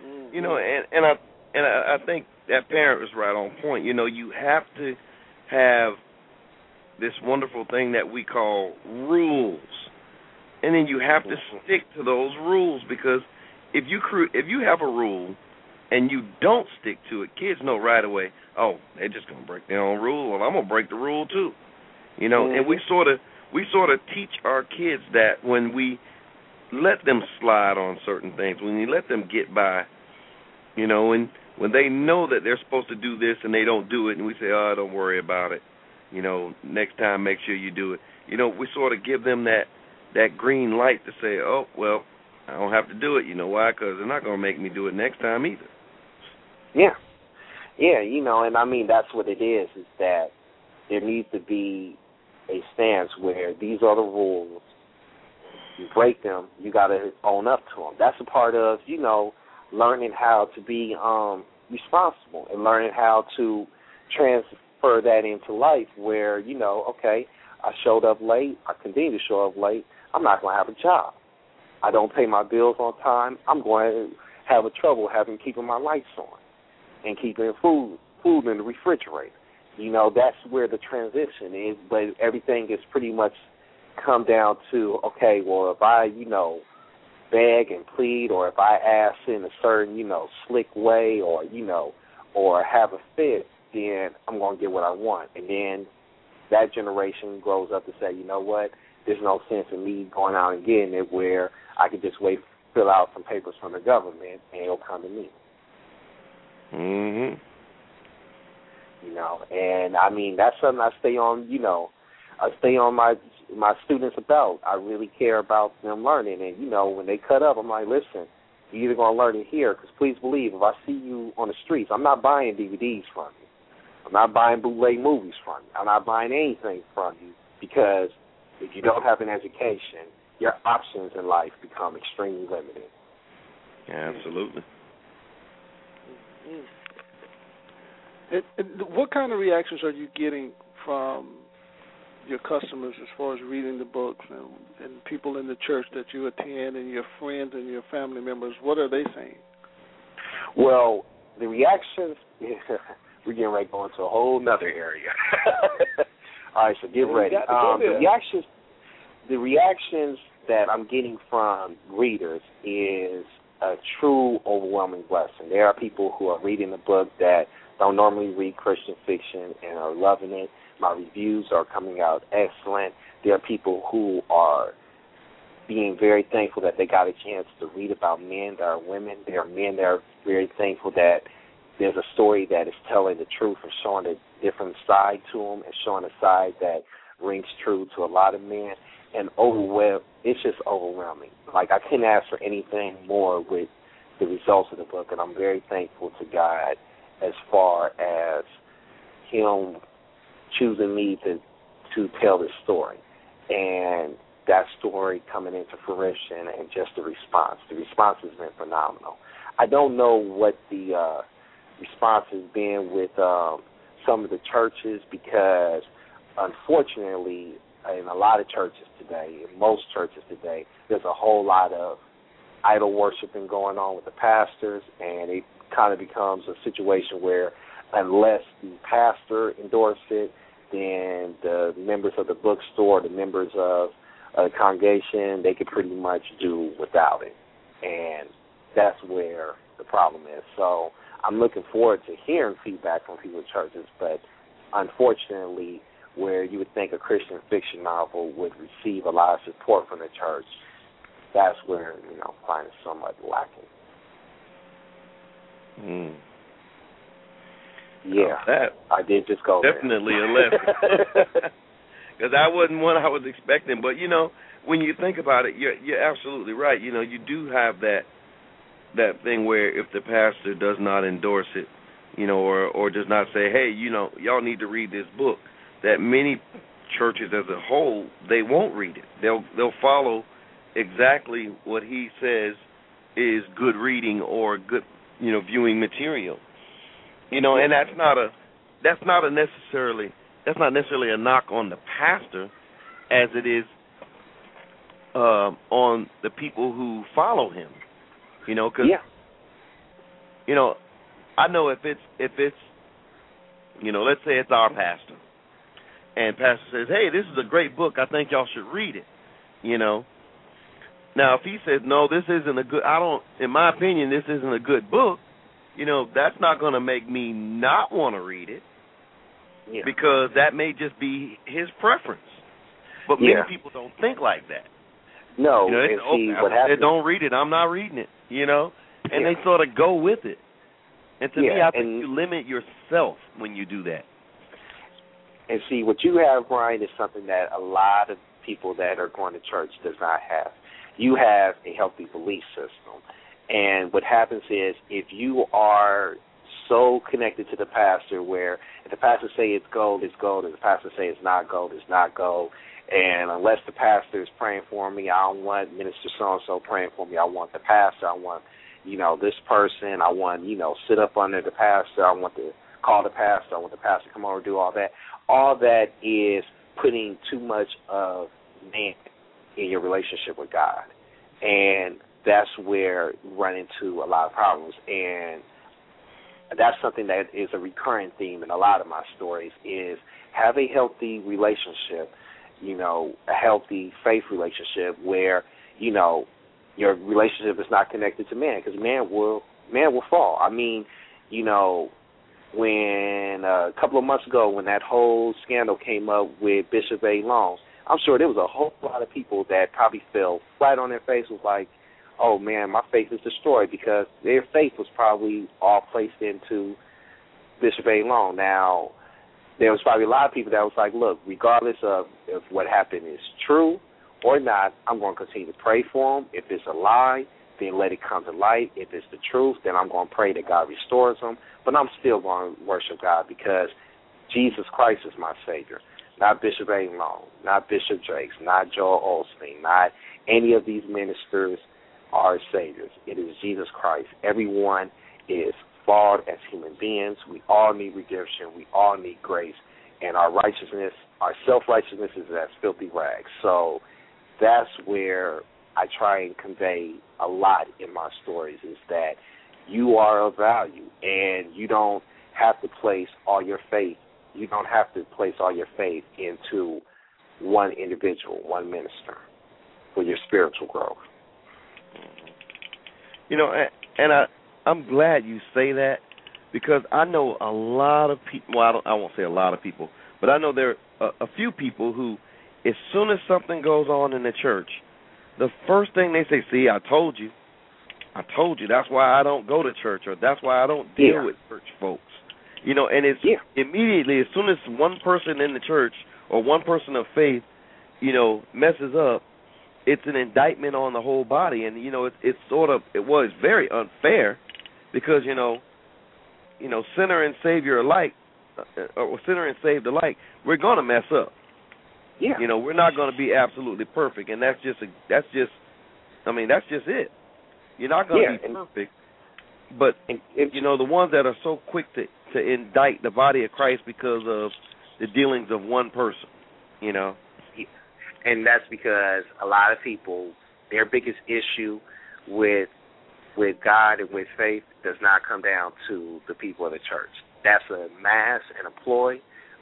You mm-hmm. know, and and I and I, I think that parent was right on point. You know, you have to have this wonderful thing that we call rules, and then you have to stick to those rules because if you cre- if you have a rule and you don't stick to it, kids know right away. Oh, they're just gonna break their own rule. Well, I'm gonna break the rule too. You know, and we mm-hmm. sort of we sort of teach our kids that when we let them slide on certain things, when we let them get by, you know, and when they know that they're supposed to do this and they don't do it, and we say, "Oh, don't worry about it," you know, next time make sure you do it. You know, we sort of give them that that green light to say, "Oh, well, I don't have to do it." You know why? Because they're not going to make me do it next time either. Yeah. Yeah, you know, and I mean that's what it is, is that there needs to be a stance where these are the rules. You break them, you gotta own up to them. That's a part of, you know, learning how to be um responsible and learning how to transfer that into life where, you know, okay, I showed up late, I continue to show up late, I'm not gonna have a job. I don't pay my bills on time, I'm going to have a trouble having keeping my lights on and keeping food food in the refrigerator. You know, that's where the transition is, but everything is pretty much come down to okay, well if I, you know, beg and plead or if I ask in a certain, you know, slick way or, you know, or have a fit, then I'm gonna get what I want. And then that generation grows up to say, you know what, there's no sense in me going out and getting it where I could just wait fill out some papers from the government and it'll come to me. Mm Mhm. you know. And I mean, that's something I stay on. You know, I stay on my my students about. I really care about them learning, and you know, when they cut up, I'm like, listen, you're either gonna learn it here, because please believe, if I see you on the streets, I'm not buying DVDs from you. I'm not buying bootleg movies from you. I'm not buying anything from you because if you don't have an education, your options in life become extremely limited. Yeah, absolutely. And, and what kind of reactions are you getting from your customers as far as reading the books and, and people in the church that you attend and your friends and your family members? What are they saying? Well, the reactions [laughs] we're getting ready to go into a whole nother area. [laughs] All right, so get ready. Um, the reactions, the reactions that I'm getting from readers is a true overwhelming blessing. There are people who are reading the book that don't normally read Christian fiction and are loving it. My reviews are coming out excellent. There are people who are being very thankful that they got a chance to read about men that are women. There are men that are very thankful that there's a story that is telling the truth and showing a different side to them and showing a side that rings true to a lot of men. And overwhelm, it's just overwhelming. Like I couldn't ask for anything more with the results of the book, and I'm very thankful to God as far as Him choosing me to to tell this story, and that story coming into fruition, and just the response. The response has been phenomenal. I don't know what the uh, response has been with um, some of the churches because, unfortunately, in a lot of churches today, in most churches today, there's a whole lot of idol worshiping going on with the pastors, and it kind of becomes a situation where unless the pastor endorses it, then the members of the bookstore, the members of a congregation, they could pretty much do without it. And that's where the problem is. So I'm looking forward to hearing feedback from people in churches, but unfortunately, where you would think a Christian fiction novel would receive a lot of support from the church, that's where you know I find it somewhat lacking. Mm. Yeah, that I did just go definitely there. a lesson [laughs] because that wasn't what I was expecting. But you know, when you think about it, you're you're absolutely right. You know, you do have that that thing where if the pastor does not endorse it, you know, or or does not say, hey, you know, y'all need to read this book, that many churches as a whole they won't read it. They'll they'll follow exactly what he says is good reading or good you know viewing material. You know, and that's not a that's not a necessarily that's not necessarily a knock on the pastor as it is um, on the people who follow him. You know, because yeah. you know, I know if it's if it's you know, let's say it's our pastor, and pastor says, "Hey, this is a great book. I think y'all should read it." You know. Now, if he says, "No, this isn't a good," I don't. In my opinion, this isn't a good book. You know, that's not going to make me not want to read it Yeah. because that may just be his preference. But many Yeah. people don't think like that. No, You know, and "Oh, see what happens. don't read it. I'm not reading it. You know, and Yeah. they sort of go with it. And to me, I think and- you limit yourself when you do that. And see, what you have, Brian, is something that a lot of people that are going to church does not have. You have a healthy belief system. And what happens is if you are so connected to the pastor where if the pastor say it's gold, it's gold, if the pastor say it's not gold, it's not gold. And unless the pastor is praying for me, I don't want Minister so and so praying for me. I want the pastor, I want, you know, this person, I want, you know, sit up under the pastor, I want to call the pastor, I want the pastor to come over and do all that. All that is putting too much of man in your relationship with God. And that's where you run into a lot of problems. And that's something that is a recurring theme in a lot of my stories is have a healthy relationship, you know, a healthy faith relationship where, you know, your relationship is not connected to man because man will man will fall. I mean, you know, when uh, a couple of months ago when that whole scandal came up with Bishop Eddie Long, I'm sure there was a whole lot of people that probably fell flat on their face was like, oh man, my faith is destroyed because their faith was probably all placed into Bishop Eddie Long. Now, there was probably a lot of people that was like, look, regardless of if what happened is true or not, I'm going to continue to pray for him. If it's a lie, then let it come to light. If it's the truth, then I'm going to pray that God restores him. But I'm still going to worship God because Jesus Christ is my Savior. Not Bishop Eddie Long, not Bishop Jakes, not Joel Osteen, not any of these ministers are saviors. It is Jesus Christ. Everyone is flawed as human beings. We all need redemption. We all need grace. And our righteousness, our self righteousness is as filthy rags. So that's where I try and convey a lot in my stories is that you are of value and you don't have to place all your faith. You don't have to place all your faith into one individual, one minister, for your spiritual growth. You know, and I I'm glad you say that because I know a lot of people. Well, I, don't, I won't say a lot of people, but I know there are a, a few people who, as soon as something goes on in the church, the first thing they say, "See, I told you." I told you that's why I don't go to church or that's why I don't deal yeah. with church folks. You know, and it's yeah. immediately as soon as one person in the church or one person of faith, you know, messes up, it's an indictment on the whole body, and you know, it's it's sort of it was very unfair because you know, you know, sinner and savior alike, uh, or sinner and saved alike, we're going to mess up. Yeah. You know, we're not going to be absolutely perfect, and that's just a, that's just, I mean, that's just it. You're not going to yeah, be and, perfect, but and, and, you know, the ones that are so quick to to indict the body of Christ because of the dealings of one person, you know. And that's because a lot of people, their biggest issue with with God and with faith does not come down to the people of the church. That's a mass and a ploy,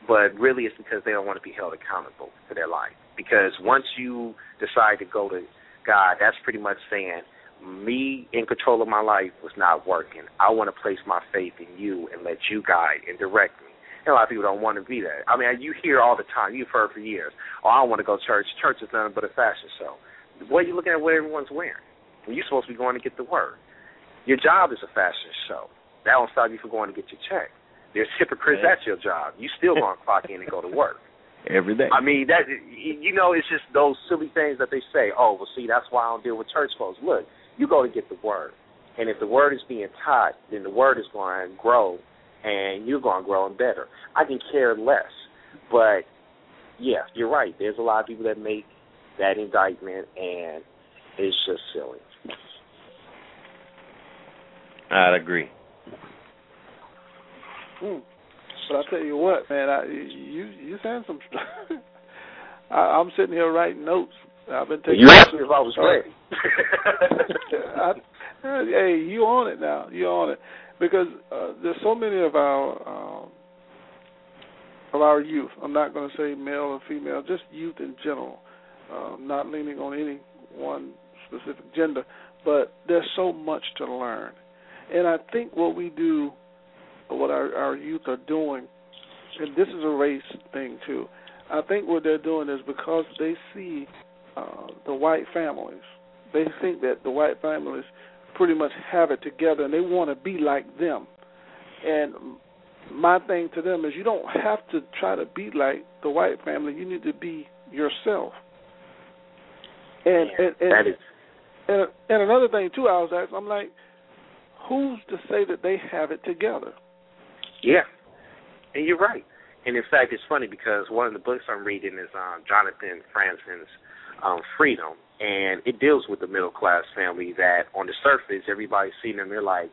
but really it's because they don't want to be held accountable for their life. Because once you decide to go to God, that's pretty much saying, me in control of my life was not working. I want to place my faith in you and let you guide and direct me. And a lot of people don't want to be that. I mean, you hear all the time. You've heard for years. Oh, I don't want to go to church. Church is nothing but a fashion show. What are you looking at? What everyone's wearing? You're supposed to be going to get the word. Your job is a fashion show. That don't stop you from going to get your check. There's hypocrites at your job. You still going [laughs] to clock in and go to work every day. I mean that you know it's just those silly things that they say. Oh, well, see, that's why I don't deal with church folks. Look, you go to get the word, and if the word is being taught, then the word is going to grow, and you're going to grow and better. I can care less, but yeah, you're right. There's a lot of people that make that indictment, and it's just silly. I'd agree. Hmm. But I tell you what, man, I you you saying some. [laughs] I, I'm sitting here writing notes. I've been taking. You asked me if I was ready. [laughs] I, hey, you on it now? You on it? Because uh, there's so many of our um, of our youth. I'm not going to say male or female, just youth in general. Um, not leaning on any one specific gender, but there's so much to learn. And I think what we do, what our, our youth are doing, and this is a race thing too. I think what they're doing is because they see uh, the white families, they think that the white families pretty much have it together, and they want to be like them. And my thing to them is, you don't have to try to be like the white family. You need to be yourself. And yeah, and, and, that is. and and another thing too, I was asking, I'm like, who's to say that they have it together? Yeah, and you're right. And in fact, it's funny because one of the books I'm reading is um, Jonathan Franzen's um, Freedom, and it deals with the middle class family that on the surface everybody's seeing them, they're like,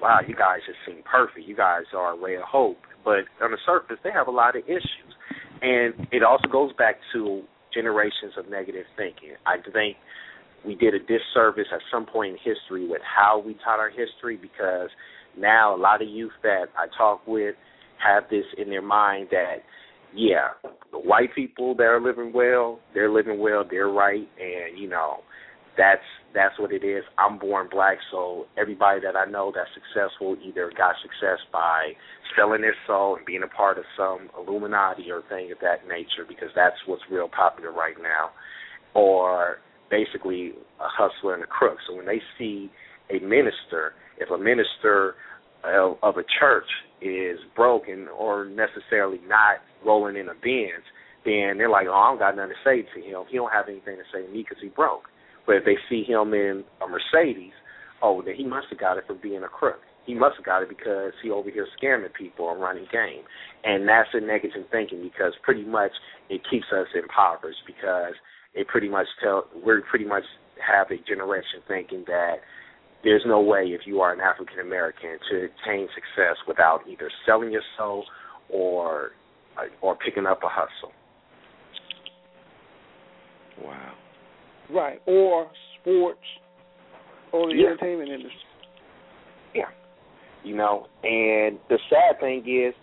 wow, you guys just seem perfect. You guys are a ray of hope. But on the surface, they have a lot of issues. And it also goes back to generations of negative thinking. I think we did a disservice at some point in history with how we taught our history because now a lot of youth that I talk with have this in their mind that yeah, the white people that are living well, they're living well, they're right, and you know, that's that's what it is. I'm born black, so everybody that I know that's successful either got success by selling their soul and being a part of some Illuminati or thing of that nature, because that's what's real popular right now, or basically a hustler and a crook. So when they see a minister, if a minister of, of a church is broken or necessarily not rolling in a Benz, then they're like, oh, I don't got nothing to say to him. He don't have anything to say to me because he broke. But if they see him in a Mercedes, oh, then he must have got it for being a crook. He must have got it because he over here scamming people and running game. And that's a negative thinking because pretty much it keeps us impoverished because it pretty much tell we're pretty much have a generation thinking that there's no way if you are an African American to attain success without either selling your soul or uh, or picking up a hustle. Wow. Right, or sports, or the yeah. entertainment industry. Yeah, You know, and the sad thing is,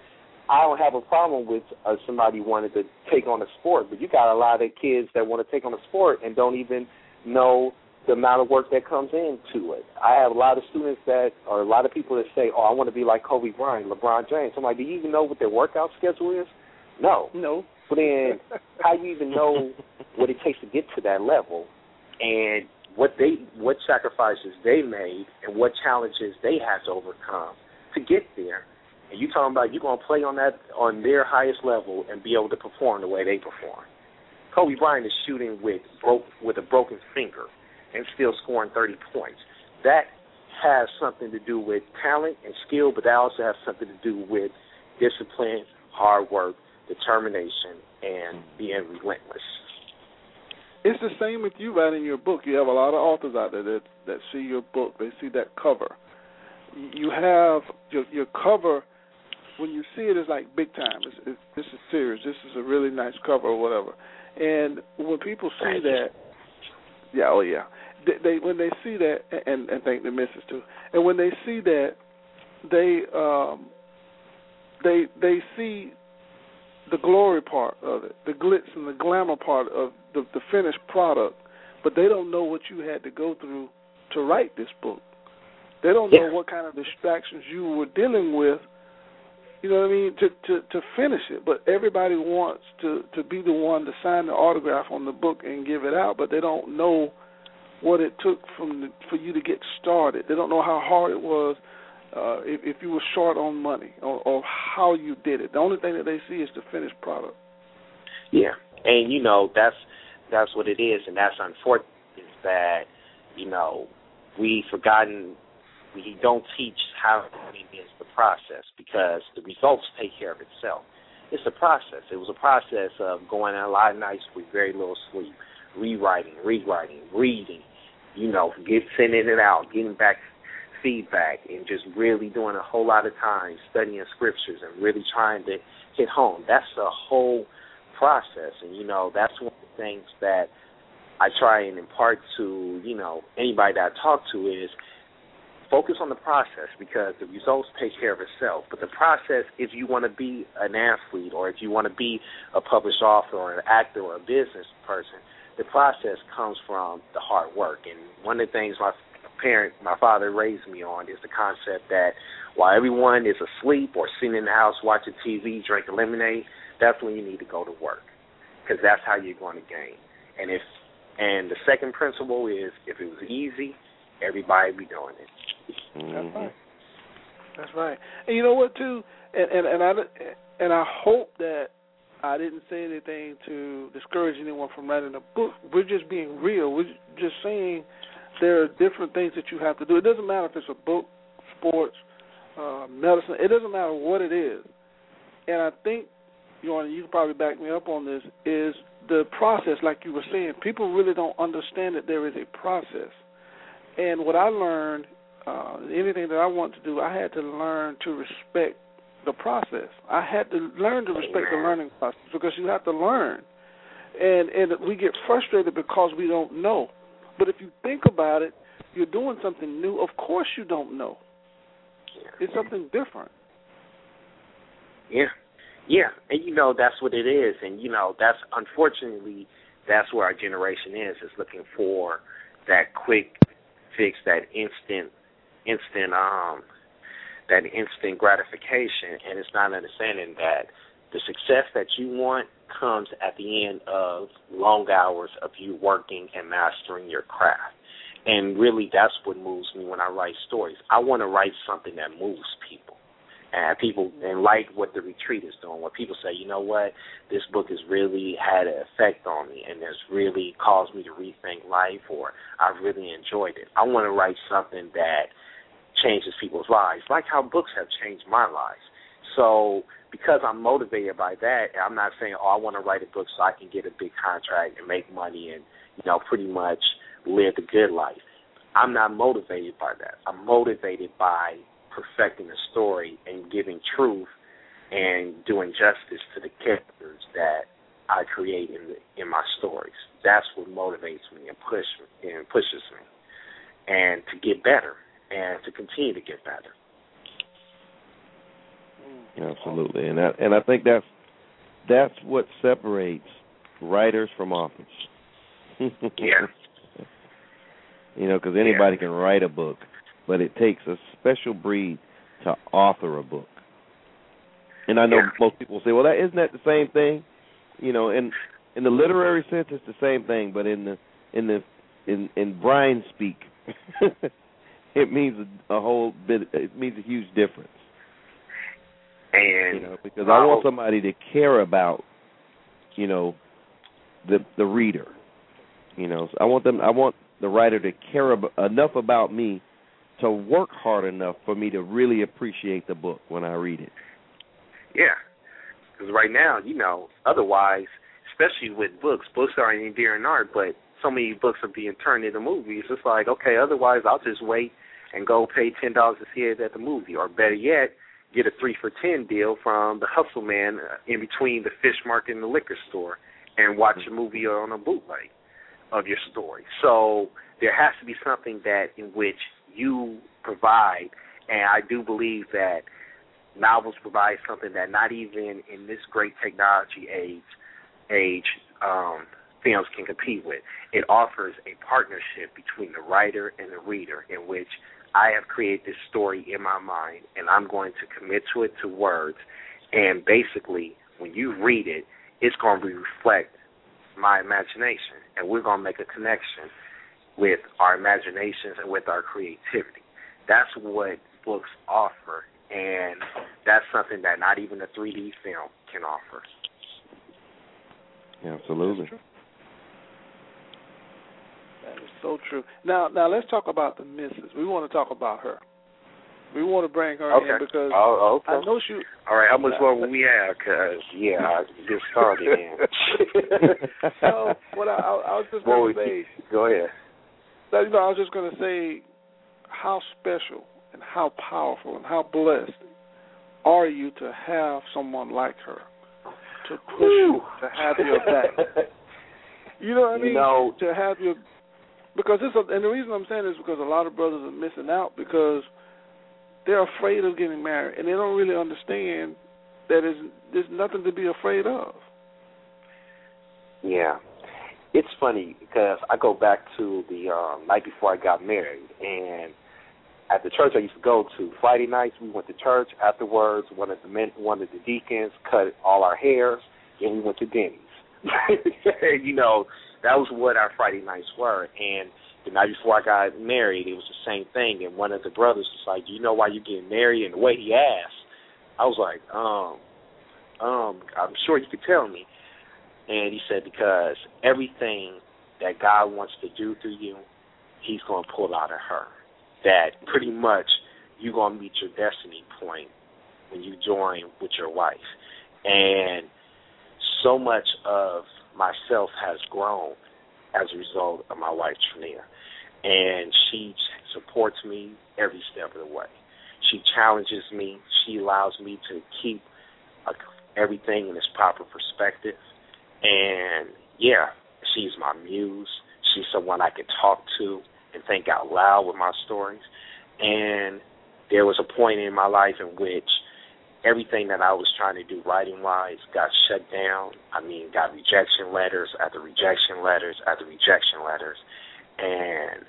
I don't have a problem with uh, somebody wanting to take on a sport, but you got a lot of kids that want to take on a sport and don't even know the amount of work that comes into it. I have a lot of students that, or a lot of people that say, "Oh, I want to be like Kobe Bryant, LeBron James." I'm like, "Do you even know what their workout schedule is?" No. No. But then, how do you even know what it takes to get to that level, and what they, what sacrifices they made, and what challenges they had to overcome to get there? And you talking about you're gonna play on that on their highest level and be able to perform the way they perform. Kobe Bryant is shooting with broke with a broken finger and still scoring 30 points. That has something to do with talent and skill, but that also has something to do with discipline, hard work, determination, and being relentless. It's the same with you writing your book. You have a lot of authors out there that that see your book. They see that cover. You have your your cover. When you see it, it's like big time. It's, it's, this is serious. This is a really nice cover or whatever. And when people see that, yeah, oh yeah, they, they when they see that, and and thank the missus too. And when they see that, they um they they see the glory part of it, the glitz and the glamour part of the, the finished product, but they don't know what you had to go through to write this book. They don't know what kind of distractions you were dealing with. You know what I mean to to to finish it, but everybody wants to to be the one to sign the autograph on the book and give it out, but they don't know what it took from the, for you to get started. They don't know how hard it was uh, if, if you were short on money or, or how you did it. The only thing that they see is the finished product. Yeah, and you know that's that's what it is, and that's unfortunate that you know we forgotten we don't teach how it is process because the results take care of itself. It's a process. It was a process of going out a lot of nights with very little sleep, rewriting, rewriting, reading, you know, get sending it out, getting back feedback, and just really doing a whole lot of time studying scriptures and really trying to hit home. That's a whole process, and you know that's one of the things that I try and impart to you know anybody that I talk to is focus on the process because the results take care of itself. But the process, if you want to be an athlete or if you want to be a published author or an actor or a business person, the process comes from the hard work. And one of the things my parent, my father raised me on is the concept that while everyone is asleep or sitting in the house watching TV, drinking lemonade, that's when you need to go to work because that's how you're going to gain. And if and the second principle is if it was easy, everybody be doing it. That's right. That's right. And you know what too, and and and I and I hope that I didn't say anything to discourage anyone from writing a book. We're just being real. We're just saying there are different things that you have to do. It doesn't matter if it's a book, sports, uh, medicine. It doesn't matter what it is. And I think, you know, and you can probably back me up on this, is the process, like you were saying. People really don't understand that there is a process. And what I learned, uh, anything that I want to do, I had to learn to respect the process. I had to learn to respect the learning process because you have to learn. And and we get frustrated because we don't know. But if you think about it, you're doing something new. Of course you don't know. It's something different. Yeah, yeah, and you know that's what it is, and you know that's unfortunately that's where our generation is is looking for that quick fix, that instant, instant, um, that instant gratification, and it's not understanding that the success that you want comes at the end of long hours of you working and mastering your craft. And really, that's what moves me when I write stories. I want to write something that moves people and people and like what the retreat is doing. Where people say, you know what, this book has really had an effect on me, and has really caused me to rethink life, or I've really enjoyed it. I want to write something that changes people's lives, like how books have changed my life. So because I'm motivated by that, I'm not saying, oh, I want to write a book so I can get a big contract and make money and you know pretty much live the good life. I'm not motivated by that. I'm motivated by perfecting the story and giving truth and doing justice to the characters that I create in the, in my stories. That's what motivates me and push and pushes me, and to get better and to continue to get better. Mm-hmm. Absolutely, and that, and I think that's that's what separates writers from authors. [laughs] yeah. You know, because anybody yeah. can write a book, but it takes a special breed to author a book. And I know yeah. most people say, "Well, that isn't that the same thing?" You know, in in the literary sense, it's the same thing, but in the in the in in Brian speak, [laughs] it means a, a whole bit. It means a huge difference. And you know, because I want somebody to care about, you know, the the reader. You know, so I want them. I want the writer to care ab- enough about me to work hard enough for me to really appreciate the book when I read it. Yeah, because right now, you know, otherwise, especially with books, books are an endearing art, but so many books are being turned into movies. It's like, okay, otherwise, I'll just wait and go pay ten dollars to see it at the movie, or better yet, get a three for ten deal from the hustle man uh, in between the fish market and the liquor store, and watch a movie on a bootleg of your story. So there has to be something that in which you provide, and I do believe that novels provide something that not even in this great technology age age um, films can compete with. It offers a partnership between the writer and the reader in which I have created this story in my mind and I'm going to commit to it to words and basically when you read it it's going to reflect my imagination and we're going to make a connection with our imaginations and with our creativity. That's what books offer and that's something that not even a 3D film can offer. Absolutely. That is so true. Now, now let's talk about the missus. We want to talk about her. We want to bring her okay. in because oh, okay. I know she. All right, how much more will we have? Because yeah, I get started. [laughs] so what I, I, I was just going to say. Go ahead. That, you know, I was just going to say how special and how powerful and how blessed are you to have someone like her to push Woo. you to have your back. [laughs] you know what I mean? You know, to have your because a, and the reason I'm saying this is because a lot of brothers are missing out because they're afraid of getting married and they don't really understand that there's, there's nothing to be afraid of. Yeah. It's funny because I go back to the um, night before I got married, and at the church I used to go to, Friday nights we went to church. Afterwards, one of the men, one of the deacons cut all our hairs, and we went to Denny's. [laughs] you know, that was what our Friday nights were. And the night before I got married, it was the same thing. And one of the brothers was like, "Do you know why you're getting married?" And the way he asked, I was like, "Um, um, I'm sure you could tell me." And he said, "Because everything that God wants to do through you, He's going to pull out of her. That pretty much you're going to meet your destiny point when you join with your wife." And so much of myself has grown as a result of my wife Trania, and she supports me every step of the way. She challenges me. She allows me to keep everything in its proper perspective. And yeah, she's my muse. She's someone I can talk to and think out loud with my stories. And there was a point in my life in which everything that I was trying to do writing wise got shut down. I mean, got rejection letters after rejection letters after rejection letters. And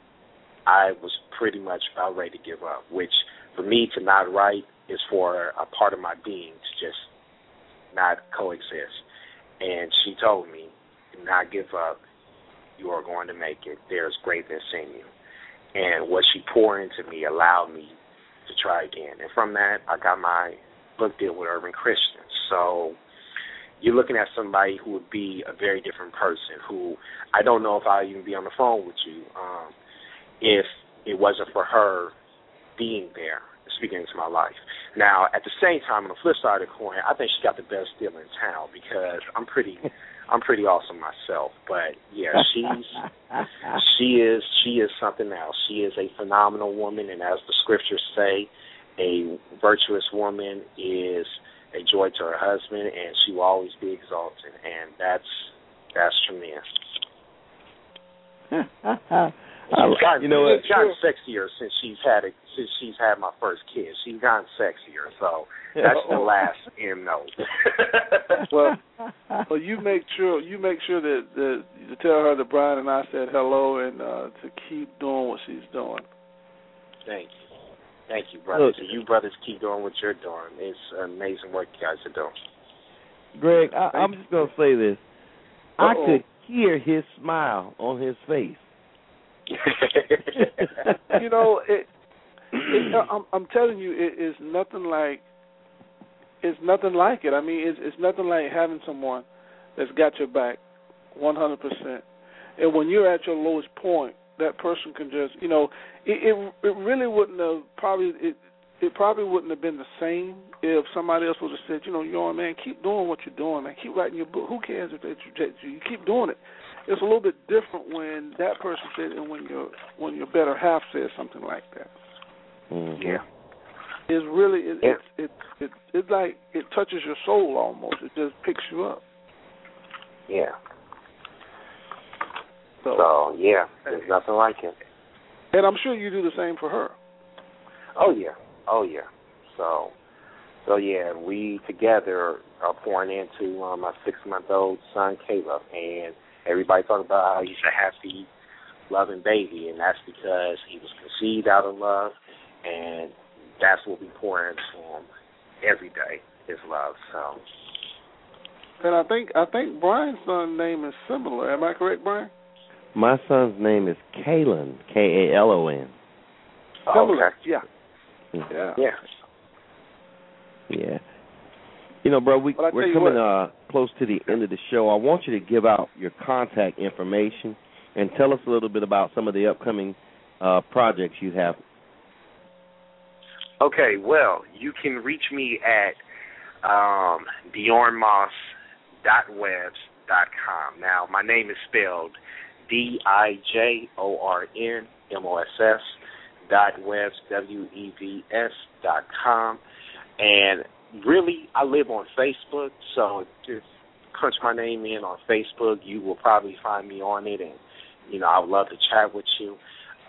I was pretty much about ready to give up, which for me to not write is for a part of my being to just not coexist. And she told me, do not give up. You are going to make it. There's greatness in you. And what she poured into me allowed me to try again. And from that, I got my book deal with Urban Christian. So you're looking at somebody who would be a very different person. Who I don't know if I'd even be on the phone with you um, if it wasn't for her being there, speaking into my life. Now, at the same time, on the flip side of the coin, I think she got the best deal in town because I'm pretty, [laughs] I'm pretty awesome myself. But yeah, she's, [laughs] she is, she is something else. She is a phenomenal woman, and as the scriptures say, a virtuous woman is a joy to her husband, and she will always be exalted, and that's that's tremendous. [laughs] She's gotten, you know what? she's gotten sexier since she's had it since she's had my first kid. She's gotten sexier, so that's the last M note. [laughs] well, well, you make sure you make sure that, that to tell her that Brian and I said hello and uh to keep doing what she's doing. Thank you. Thank you, brothers. Look. and you brothers keep doing what you're doing. It's amazing what you guys are doing. Greg, I, I'm just gonna say this. I Uh-oh. could hear his smile on his face. You know, it, it I'm, I'm telling you, it is nothing like it's nothing like it. I mean, it's it's nothing like having someone that's got your back 100%. And when you're at your lowest point, that person can just, you know, it it, it really wouldn't have probably it it probably wouldn't have been the same if somebody else would have said, you know, yo, man, keep doing what you're doing, man. Keep writing your book. Who cares if they reject you? You keep doing it. It's a little bit different when that person said it and when your when your better half says something like that. Mhm. yeah. It's really it, Yeah. it's it's it's it's like it touches your soul almost. It just picks you up. Yeah. So, So yeah, there's nothing like it. and I'm sure you do the same for her. Oh yeah. Oh yeah. So so yeah, we together are pouring into um, my six month old son Caleb and everybody talk about how he's a happy, loving baby and that's because he was conceived out of love and that's what we pour into him every day, is love. So And I think I think Brian's son's name is similar. Am I correct, Brian? My son's name is Kalen, K A L O N. Similar. Oh, okay. Mm-hmm. Yeah. Yeah. Yeah. Yeah. You know, bro, we, well, we're coming uh close to the end of the show. I want you to give out your contact information and tell us a little bit about some of the upcoming uh projects you have. Okay, well, you can reach me at um, dijornmoss.webs.com. Now, my name is spelled D I J O R N M O S S dot webs W E V S dot com. And really, I live on Facebook, so just punch my name in on Facebook. You will probably find me on it, and you know, I would love to chat with you.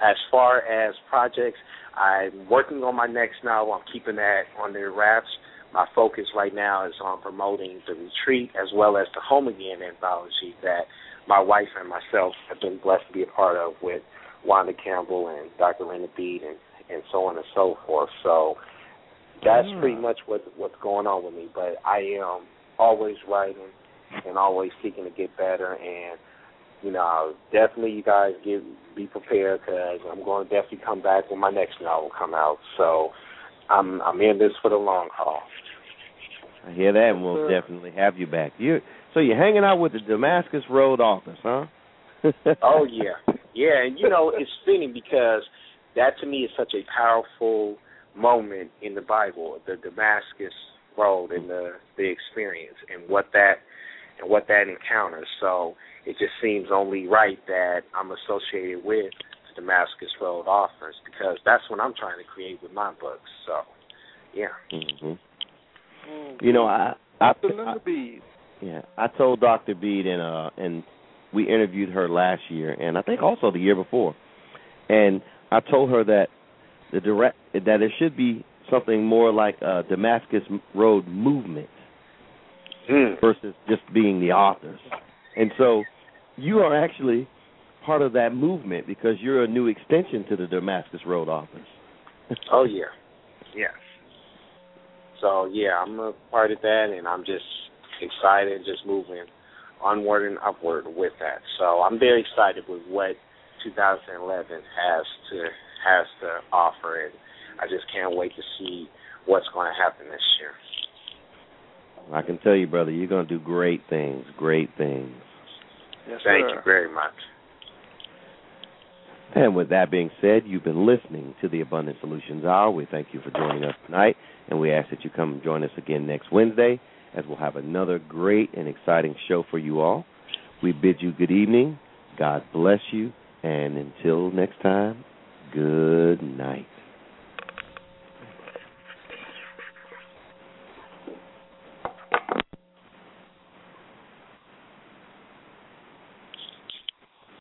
As far as projects, I'm working on my next novel. I'm keeping that the wraps. My focus right now is on promoting the retreat as well as the Home Again anthology that my wife and myself have been blessed to be a part of with Wanda Campbell and Dr. Linda Beed and, and so on and so forth. So that's Ah. pretty much what what's going on with me. But I am always writing and always seeking to get better and you know, definitely you guys get be prepared because I'm going to definitely come back when my next novel come out. So I'm I'm in this for the long haul. I hear that, and we'll Sure. definitely have you back. You so you're hanging out with the Damascus Road authors, huh? [laughs] Oh yeah, yeah, and you know it's fitting because that to me is such a powerful moment in the Bible, the Damascus Road and the the experience and what that and what that encounters. So it just seems only right that I'm associated with the Damascus Road authors because that's what I'm trying to create with my books. So yeah. hmm Mm. You know, I, I, Dr. I Linda yeah, I told Dr. Beed and uh and we interviewed her last year and I think also the year before. And I told her that the direct that it should be something more like a Damascus Road movement Mm. versus just being the authors. And so you are actually part of that movement because you're a new extension to the Damascus Road authors. Oh yeah, yes. So yeah, I'm a part of that, and I'm just excited, just moving onward and upward with that. So I'm very excited with what 2011 has to has to offer, and I just can't wait to see what's going to happen this year. I can tell you, brother, you're going to do great things, great things. Yes, Thank sir. you very much. And with that being said, you've been listening to the Abundant Solutions Hour. We thank you for joining us tonight, and we ask that you come and join us again next Wednesday as we'll have another great and exciting show for you all. We bid you good evening. God bless you, and until next time, good night.